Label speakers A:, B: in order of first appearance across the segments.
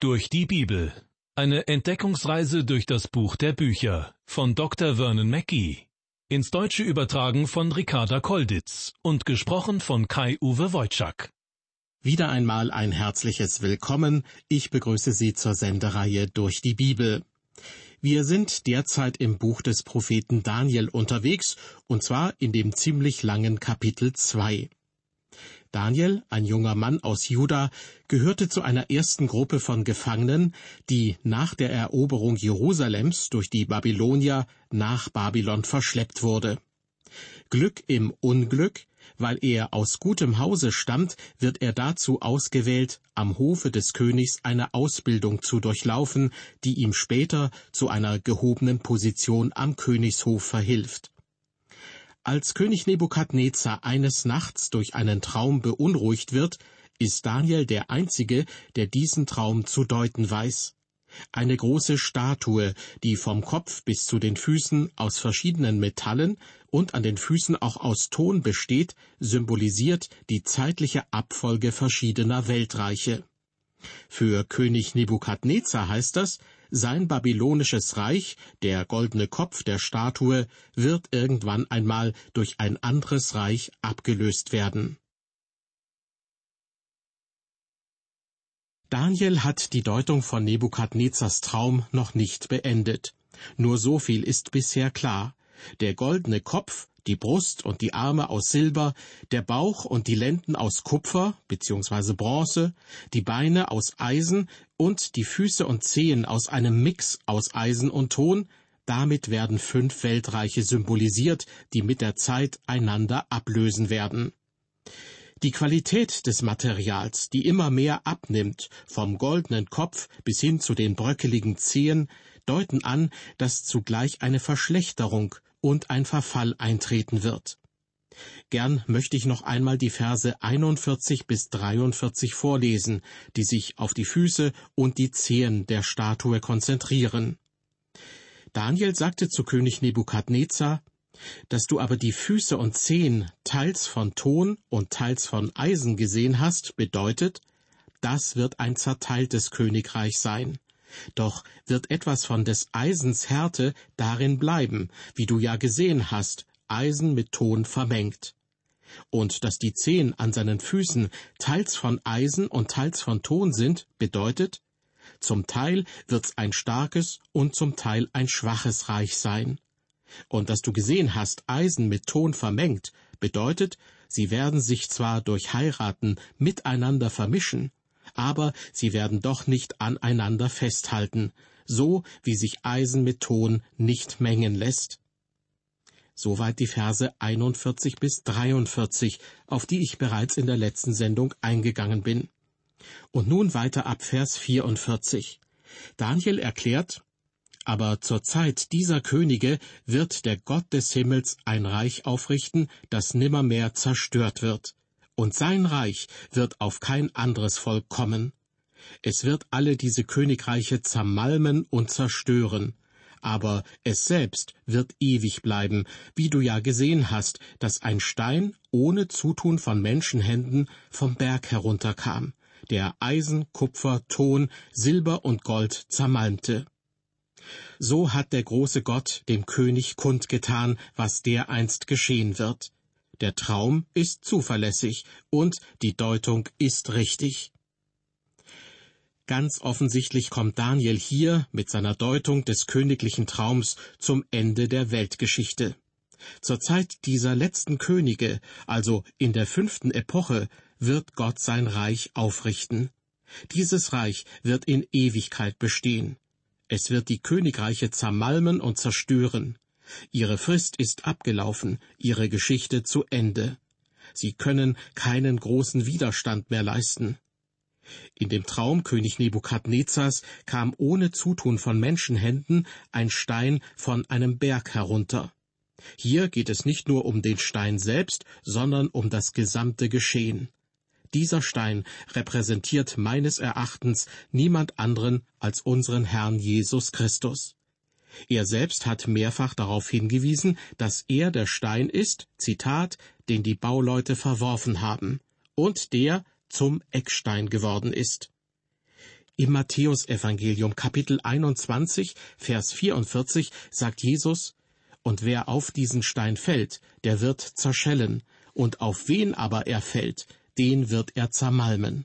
A: Durch die Bibel. Eine Entdeckungsreise durch das Buch der Bücher von Dr. Vernon Mackey. Ins Deutsche übertragen von Ricarda Kolditz und gesprochen von Kai-Uwe Wojczak.
B: Wieder einmal ein herzliches Willkommen. Ich begrüße Sie zur Sendereihe Durch die Bibel. Wir sind derzeit im Buch des Propheten Daniel unterwegs, und zwar in dem ziemlich langen Kapitel 2. Daniel, ein junger Mann aus Juda, gehörte zu einer ersten Gruppe von Gefangenen, die nach der Eroberung Jerusalems durch die Babylonier nach Babylon verschleppt wurde. Glück im Unglück, weil er aus gutem Hause stammt, wird er dazu ausgewählt, am Hofe des Königs eine Ausbildung zu durchlaufen, die ihm später zu einer gehobenen Position am Königshof verhilft. Als König Nebukadnezar eines Nachts durch einen Traum beunruhigt wird, ist Daniel der Einzige, der diesen Traum zu deuten weiß. Eine große Statue, die vom Kopf bis zu den Füßen aus verschiedenen Metallen und an den Füßen auch aus Ton besteht, symbolisiert die zeitliche Abfolge verschiedener Weltreiche. Für König Nebukadnezar heißt das, sein babylonisches Reich, der goldene Kopf der Statue, wird irgendwann einmal durch ein anderes Reich abgelöst werden. Daniel hat die Deutung von Nebukadnezars Traum noch nicht beendet. Nur so viel ist bisher klar. Der goldene Kopf die Brust und die Arme aus Silber, der Bauch und die Lenden aus Kupfer bzw. Bronze, die Beine aus Eisen und die Füße und Zehen aus einem Mix aus Eisen und Ton, damit werden fünf Weltreiche symbolisiert, die mit der Zeit einander ablösen werden. Die Qualität des Materials, die immer mehr abnimmt, vom goldenen Kopf bis hin zu den bröckeligen Zehen, deuten an, dass zugleich eine Verschlechterung und ein Verfall eintreten wird. Gern möchte ich noch einmal die Verse 41 bis 43 vorlesen, die sich auf die Füße und die Zehen der Statue konzentrieren. Daniel sagte zu König Nebukadnezar, dass du aber die Füße und Zehen teils von Ton und teils von Eisen gesehen hast, bedeutet, das wird ein zerteiltes Königreich sein. Doch wird etwas von des Eisens Härte darin bleiben, wie du ja gesehen hast, Eisen mit Ton vermengt. Und dass die Zehen an seinen Füßen teils von Eisen und teils von Ton sind, bedeutet, zum Teil wird's ein starkes und zum Teil ein schwaches Reich sein. Und dass du gesehen hast, Eisen mit Ton vermengt, bedeutet, sie werden sich zwar durch Heiraten miteinander vermischen, aber sie werden doch nicht aneinander festhalten, so wie sich Eisen mit Ton nicht mengen lässt. Soweit die Verse 41 bis 43, auf die ich bereits in der letzten Sendung eingegangen bin. Und nun weiter ab Vers 44. Daniel erklärt, aber zur Zeit dieser Könige wird der Gott des Himmels ein Reich aufrichten, das nimmermehr zerstört wird und sein Reich wird auf kein anderes Volk kommen. Es wird alle diese Königreiche zermalmen und zerstören, aber es selbst wird ewig bleiben, wie du ja gesehen hast, dass ein Stein ohne Zutun von Menschenhänden vom Berg herunterkam, der Eisen, Kupfer, Ton, Silber und Gold zermalmte. So hat der große Gott dem König kundgetan, was dereinst geschehen wird. Der Traum ist zuverlässig und die Deutung ist richtig. Ganz offensichtlich kommt Daniel hier mit seiner Deutung des königlichen Traums zum Ende der Weltgeschichte. Zur Zeit dieser letzten Könige, also in der fünften Epoche, wird Gott sein Reich aufrichten. Dieses Reich wird in Ewigkeit bestehen. Es wird die Königreiche zermalmen und zerstören. Ihre Frist ist abgelaufen, ihre Geschichte zu Ende. Sie können keinen großen Widerstand mehr leisten. In dem Traum König Nebukadnezars kam ohne Zutun von Menschenhänden ein Stein von einem Berg herunter. Hier geht es nicht nur um den Stein selbst, sondern um das gesamte Geschehen. Dieser Stein repräsentiert meines Erachtens niemand anderen als unseren Herrn Jesus Christus. Er selbst hat mehrfach darauf hingewiesen, dass er der Stein ist, Zitat, den die Bauleute verworfen haben, und der zum Eckstein geworden ist. Im Matthäusevangelium Kapitel 21, Vers 44 sagt Jesus, Und wer auf diesen Stein fällt, der wird zerschellen, und auf wen aber er fällt, den wird er zermalmen.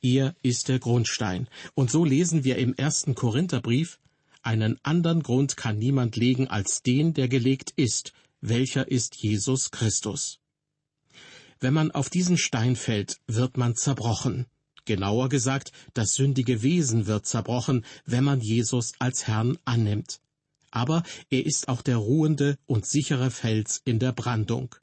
B: Er ist der Grundstein, und so lesen wir im ersten Korintherbrief, einen anderen Grund kann niemand legen als den, der gelegt ist, welcher ist Jesus Christus. Wenn man auf diesen Stein fällt, wird man zerbrochen. Genauer gesagt, das sündige Wesen wird zerbrochen, wenn man Jesus als Herrn annimmt. Aber er ist auch der ruhende und sichere Fels in der Brandung.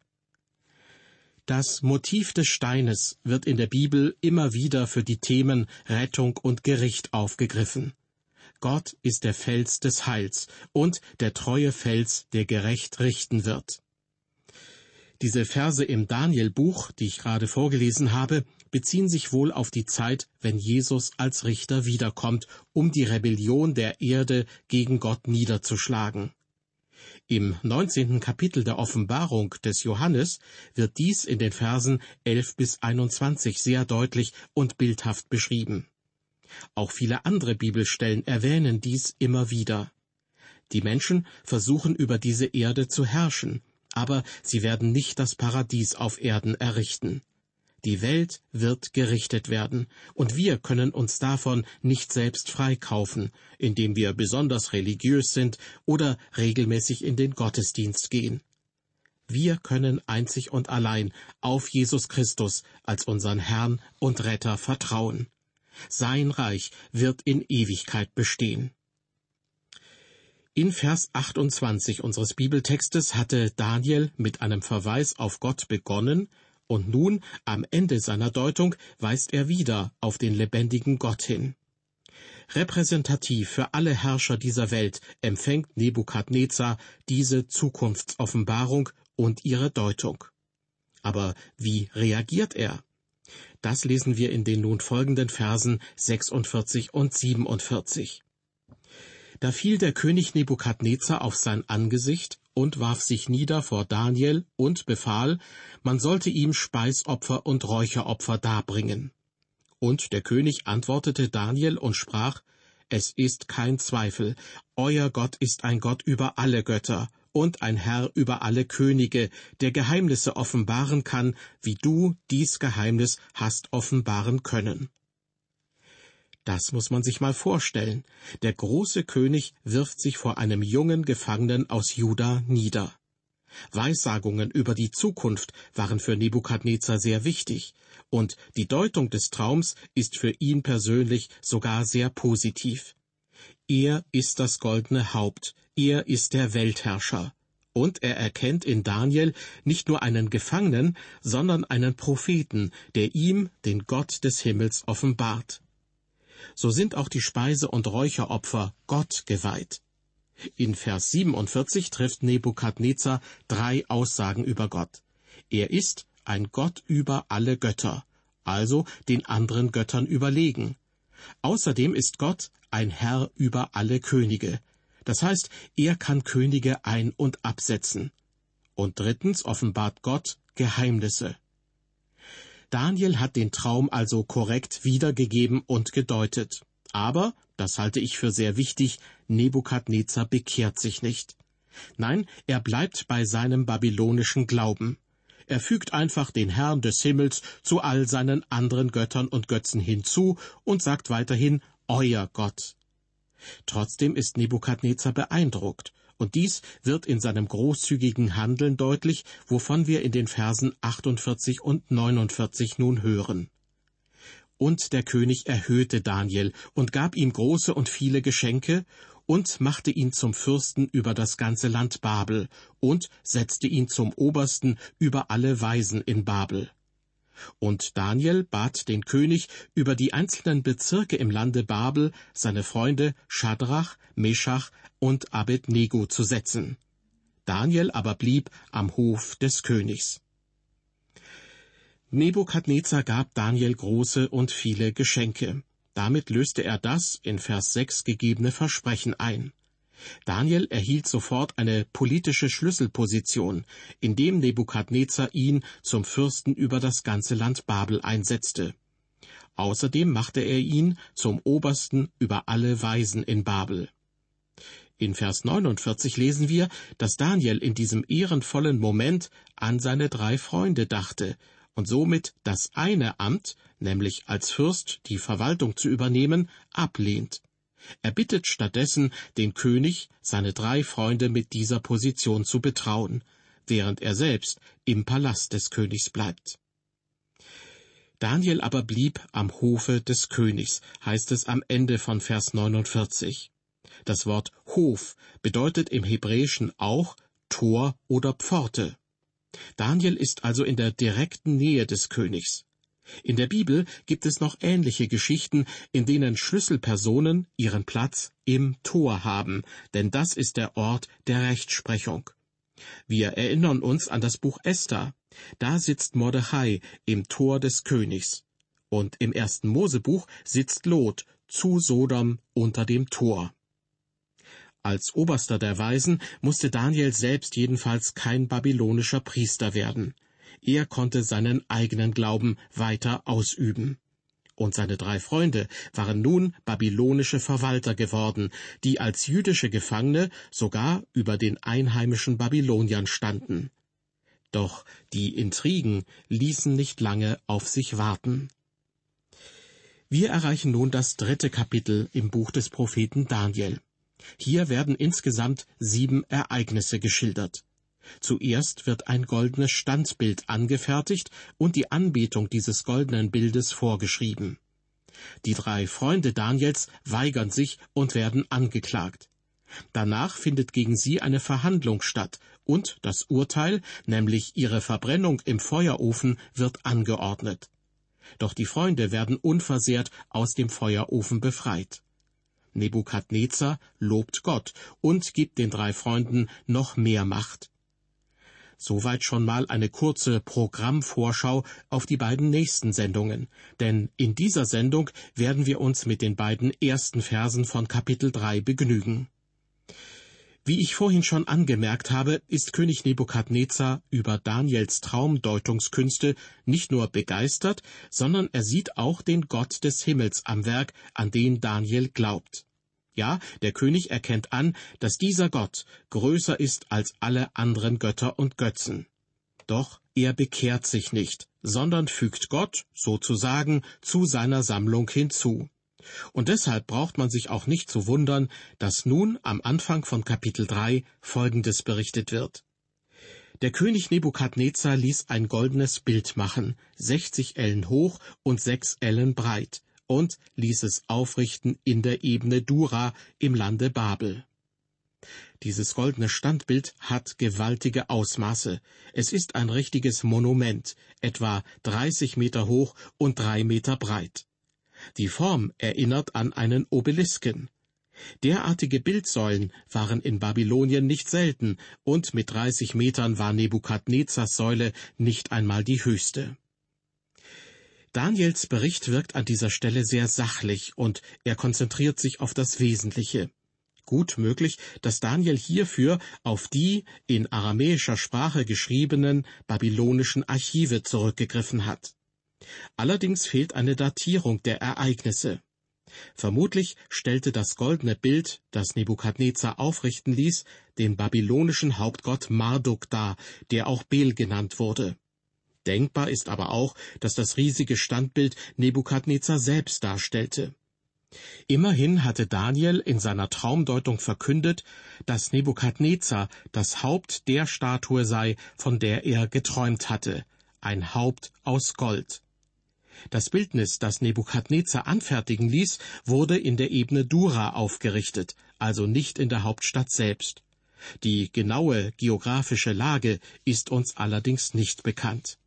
B: Das Motiv des Steines wird in der Bibel immer wieder für die Themen Rettung und Gericht aufgegriffen. Gott ist der Fels des Heils und der treue Fels, der gerecht richten wird. Diese Verse im Danielbuch, die ich gerade vorgelesen habe, beziehen sich wohl auf die Zeit, wenn Jesus als Richter wiederkommt, um die Rebellion der Erde gegen Gott niederzuschlagen. Im 19. Kapitel der Offenbarung des Johannes wird dies in den Versen 11 bis 21 sehr deutlich und bildhaft beschrieben. Auch viele andere Bibelstellen erwähnen dies immer wieder. Die Menschen versuchen über diese Erde zu herrschen, aber sie werden nicht das Paradies auf Erden errichten. Die Welt wird gerichtet werden, und wir können uns davon nicht selbst freikaufen, indem wir besonders religiös sind oder regelmäßig in den Gottesdienst gehen. Wir können einzig und allein auf Jesus Christus als unseren Herrn und Retter vertrauen. Sein Reich wird in Ewigkeit bestehen. In Vers 28 unseres Bibeltextes hatte Daniel mit einem Verweis auf Gott begonnen, und nun, am Ende seiner Deutung, weist er wieder auf den lebendigen Gott hin. Repräsentativ für alle Herrscher dieser Welt empfängt Nebukadnezar diese Zukunftsoffenbarung und ihre Deutung. Aber wie reagiert er? Das lesen wir in den nun folgenden Versen 46 und 47. Da fiel der König Nebukadnezar auf sein Angesicht und warf sich nieder vor Daniel und befahl, man sollte ihm Speisopfer und Räucheropfer darbringen. Und der König antwortete Daniel und sprach, Es ist kein Zweifel, euer Gott ist ein Gott über alle Götter und ein Herr über alle Könige, der Geheimnisse offenbaren kann, wie du dies Geheimnis hast offenbaren können. Das muss man sich mal vorstellen. Der große König wirft sich vor einem jungen Gefangenen aus Juda nieder. Weissagungen über die Zukunft waren für Nebukadnezar sehr wichtig, und die Deutung des Traums ist für ihn persönlich sogar sehr positiv. Er ist das goldene Haupt, er ist der Weltherrscher, und er erkennt in Daniel nicht nur einen Gefangenen, sondern einen Propheten, der ihm den Gott des Himmels offenbart so sind auch die Speise- und Räucheropfer Gott geweiht. In Vers 47 trifft Nebukadnezar drei Aussagen über Gott. Er ist ein Gott über alle Götter, also den anderen Göttern überlegen. Außerdem ist Gott ein Herr über alle Könige. Das heißt, er kann Könige ein- und absetzen. Und drittens offenbart Gott Geheimnisse. Daniel hat den Traum also korrekt wiedergegeben und gedeutet. Aber, das halte ich für sehr wichtig, Nebukadnezar bekehrt sich nicht. Nein, er bleibt bei seinem babylonischen Glauben. Er fügt einfach den Herrn des Himmels zu all seinen anderen Göttern und Götzen hinzu und sagt weiterhin Euer Gott. Trotzdem ist Nebukadnezar beeindruckt und dies wird in seinem großzügigen Handeln deutlich, wovon wir in den Versen 48 und 49 nun hören. Und der König erhöhte Daniel und gab ihm große und viele Geschenke und machte ihn zum Fürsten über das ganze Land Babel und setzte ihn zum Obersten über alle Weisen in Babel. Und Daniel bat den König, über die einzelnen Bezirke im Lande Babel seine Freunde Schadrach, Meschach, und Abednego zu setzen. Daniel aber blieb am Hof des Königs. Nebukadnezar gab Daniel große und viele Geschenke. Damit löste er das in Vers 6 gegebene Versprechen ein. Daniel erhielt sofort eine politische Schlüsselposition, indem Nebukadnezar ihn zum Fürsten über das ganze Land Babel einsetzte. Außerdem machte er ihn zum Obersten über alle Weisen in Babel. In Vers 49 lesen wir, dass Daniel in diesem ehrenvollen Moment an seine drei Freunde dachte und somit das eine Amt, nämlich als Fürst die Verwaltung zu übernehmen, ablehnt. Er bittet stattdessen den König, seine drei Freunde mit dieser Position zu betrauen, während er selbst im Palast des Königs bleibt. Daniel aber blieb am Hofe des Königs, heißt es am Ende von Vers 49. Das Wort Hof bedeutet im Hebräischen auch Tor oder Pforte. Daniel ist also in der direkten Nähe des Königs. In der Bibel gibt es noch ähnliche Geschichten, in denen Schlüsselpersonen ihren Platz im Tor haben, denn das ist der Ort der Rechtsprechung. Wir erinnern uns an das Buch Esther. Da sitzt Mordechai im Tor des Königs. Und im ersten Mosebuch sitzt Lot zu Sodom unter dem Tor. Als Oberster der Weisen musste Daniel selbst jedenfalls kein babylonischer Priester werden. Er konnte seinen eigenen Glauben weiter ausüben. Und seine drei Freunde waren nun babylonische Verwalter geworden, die als jüdische Gefangene sogar über den einheimischen Babyloniern standen. Doch die Intrigen ließen nicht lange auf sich warten. Wir erreichen nun das dritte Kapitel im Buch des Propheten Daniel. Hier werden insgesamt sieben Ereignisse geschildert. Zuerst wird ein goldenes Standbild angefertigt und die Anbetung dieses goldenen Bildes vorgeschrieben. Die drei Freunde Daniels weigern sich und werden angeklagt. Danach findet gegen sie eine Verhandlung statt und das Urteil, nämlich ihre Verbrennung im Feuerofen, wird angeordnet. Doch die Freunde werden unversehrt aus dem Feuerofen befreit. Nebukadnezar lobt Gott und gibt den drei Freunden noch mehr Macht. Soweit schon mal eine kurze Programmvorschau auf die beiden nächsten Sendungen, denn in dieser Sendung werden wir uns mit den beiden ersten Versen von Kapitel 3 begnügen. Wie ich vorhin schon angemerkt habe, ist König Nebukadnezar über Daniels Traumdeutungskünste nicht nur begeistert, sondern er sieht auch den Gott des Himmels am Werk, an den Daniel glaubt. Ja, der König erkennt an, dass dieser Gott größer ist als alle anderen Götter und Götzen. Doch er bekehrt sich nicht, sondern fügt Gott, sozusagen, zu seiner Sammlung hinzu. Und deshalb braucht man sich auch nicht zu wundern, dass nun am Anfang von Kapitel 3 Folgendes berichtet wird. Der König Nebukadnezar ließ ein goldenes Bild machen, sechzig Ellen hoch und sechs Ellen breit, und ließ es aufrichten in der Ebene Dura im Lande Babel. Dieses goldene Standbild hat gewaltige Ausmaße. Es ist ein richtiges Monument, etwa 30 Meter hoch und drei Meter breit. Die Form erinnert an einen Obelisken. Derartige Bildsäulen waren in Babylonien nicht selten, und mit 30 Metern war Nebukadnezars Säule nicht einmal die höchste. Daniels Bericht wirkt an dieser Stelle sehr sachlich und er konzentriert sich auf das Wesentliche. Gut möglich, dass Daniel hierfür auf die in aramäischer Sprache geschriebenen babylonischen Archive zurückgegriffen hat. Allerdings fehlt eine Datierung der Ereignisse. Vermutlich stellte das goldene Bild, das Nebukadnezar aufrichten ließ, den babylonischen Hauptgott Marduk dar, der auch Bel genannt wurde. Denkbar ist aber auch, dass das riesige Standbild Nebukadnezar selbst darstellte. Immerhin hatte Daniel in seiner Traumdeutung verkündet, dass Nebukadnezar das Haupt der Statue sei, von der er geträumt hatte, ein Haupt aus Gold. Das Bildnis, das Nebukadnezar anfertigen ließ, wurde in der Ebene Dura aufgerichtet, also nicht in der Hauptstadt selbst. Die genaue geografische Lage ist uns allerdings nicht bekannt.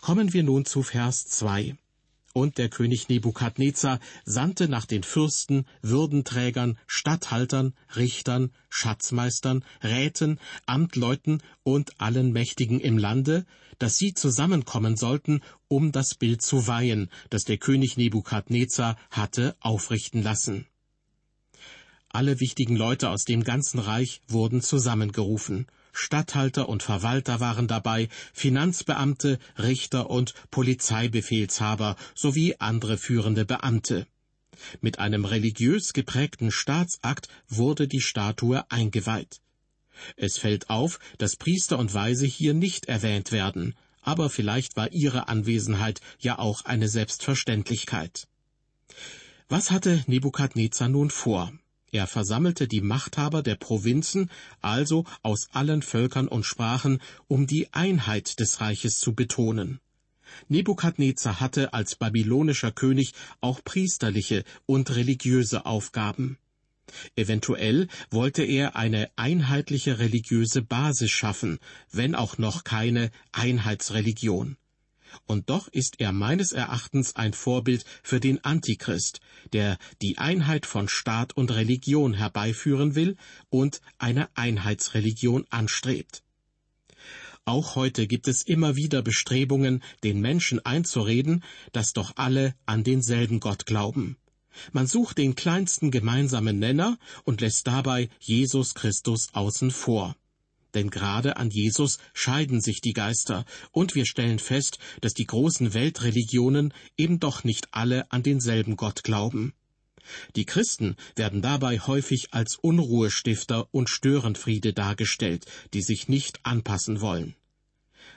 B: Kommen wir nun zu Vers 2. Und der König Nebukadnezar sandte nach den Fürsten, Würdenträgern, Statthaltern, Richtern, Schatzmeistern, Räten, Amtleuten und allen Mächtigen im Lande, dass sie zusammenkommen sollten, um das Bild zu weihen, das der König Nebukadnezar hatte aufrichten lassen. Alle wichtigen Leute aus dem ganzen Reich wurden zusammengerufen, Statthalter und Verwalter waren dabei, Finanzbeamte, Richter und Polizeibefehlshaber sowie andere führende Beamte. Mit einem religiös geprägten Staatsakt wurde die Statue eingeweiht. Es fällt auf, dass Priester und Weise hier nicht erwähnt werden, aber vielleicht war ihre Anwesenheit ja auch eine Selbstverständlichkeit. Was hatte Nebukadnezar nun vor? Er versammelte die Machthaber der Provinzen, also aus allen Völkern und Sprachen, um die Einheit des Reiches zu betonen. Nebukadnezar hatte als babylonischer König auch priesterliche und religiöse Aufgaben. Eventuell wollte er eine einheitliche religiöse Basis schaffen, wenn auch noch keine Einheitsreligion. Und doch ist er meines Erachtens ein Vorbild für den Antichrist, der die Einheit von Staat und Religion herbeiführen will und eine Einheitsreligion anstrebt. Auch heute gibt es immer wieder Bestrebungen, den Menschen einzureden, dass doch alle an denselben Gott glauben. Man sucht den kleinsten gemeinsamen Nenner und lässt dabei Jesus Christus außen vor. Denn gerade an Jesus scheiden sich die Geister, und wir stellen fest, dass die großen Weltreligionen eben doch nicht alle an denselben Gott glauben. Die Christen werden dabei häufig als Unruhestifter und Störenfriede dargestellt, die sich nicht anpassen wollen.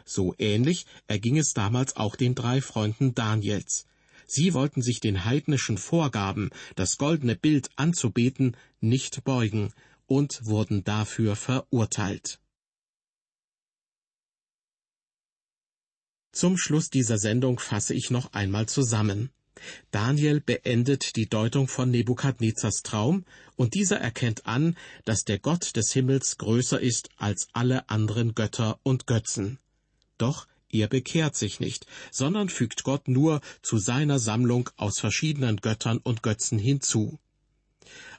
B: So ähnlich erging es damals auch den drei Freunden Daniels. Sie wollten sich den heidnischen Vorgaben, das goldene Bild anzubeten, nicht beugen und wurden dafür verurteilt. Zum Schluss dieser Sendung fasse ich noch einmal zusammen. Daniel beendet die Deutung von Nebukadnezars Traum, und dieser erkennt an, dass der Gott des Himmels größer ist als alle anderen Götter und Götzen. Doch er bekehrt sich nicht, sondern fügt Gott nur zu seiner Sammlung aus verschiedenen Göttern und Götzen hinzu.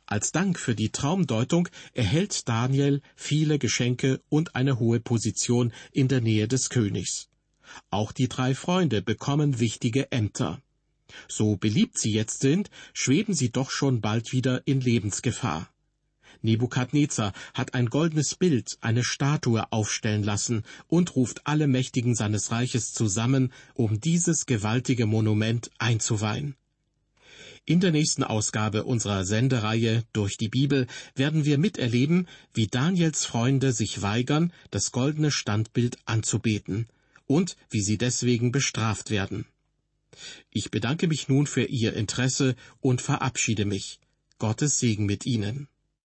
B: Als Dank für die Traumdeutung erhält Daniel viele Geschenke und eine hohe Position in der Nähe des Königs. Auch die drei Freunde bekommen wichtige Ämter. So beliebt sie jetzt sind, schweben sie doch schon bald wieder in Lebensgefahr. Nebukadnezar hat ein goldenes Bild, eine Statue aufstellen lassen und ruft alle Mächtigen seines Reiches zusammen, um dieses gewaltige Monument einzuweihen. In der nächsten Ausgabe unserer Sendereihe durch die Bibel werden wir miterleben, wie Daniels Freunde sich weigern, das goldene Standbild anzubeten und wie sie deswegen bestraft werden. Ich bedanke mich nun für Ihr Interesse und verabschiede mich. Gottes Segen mit Ihnen.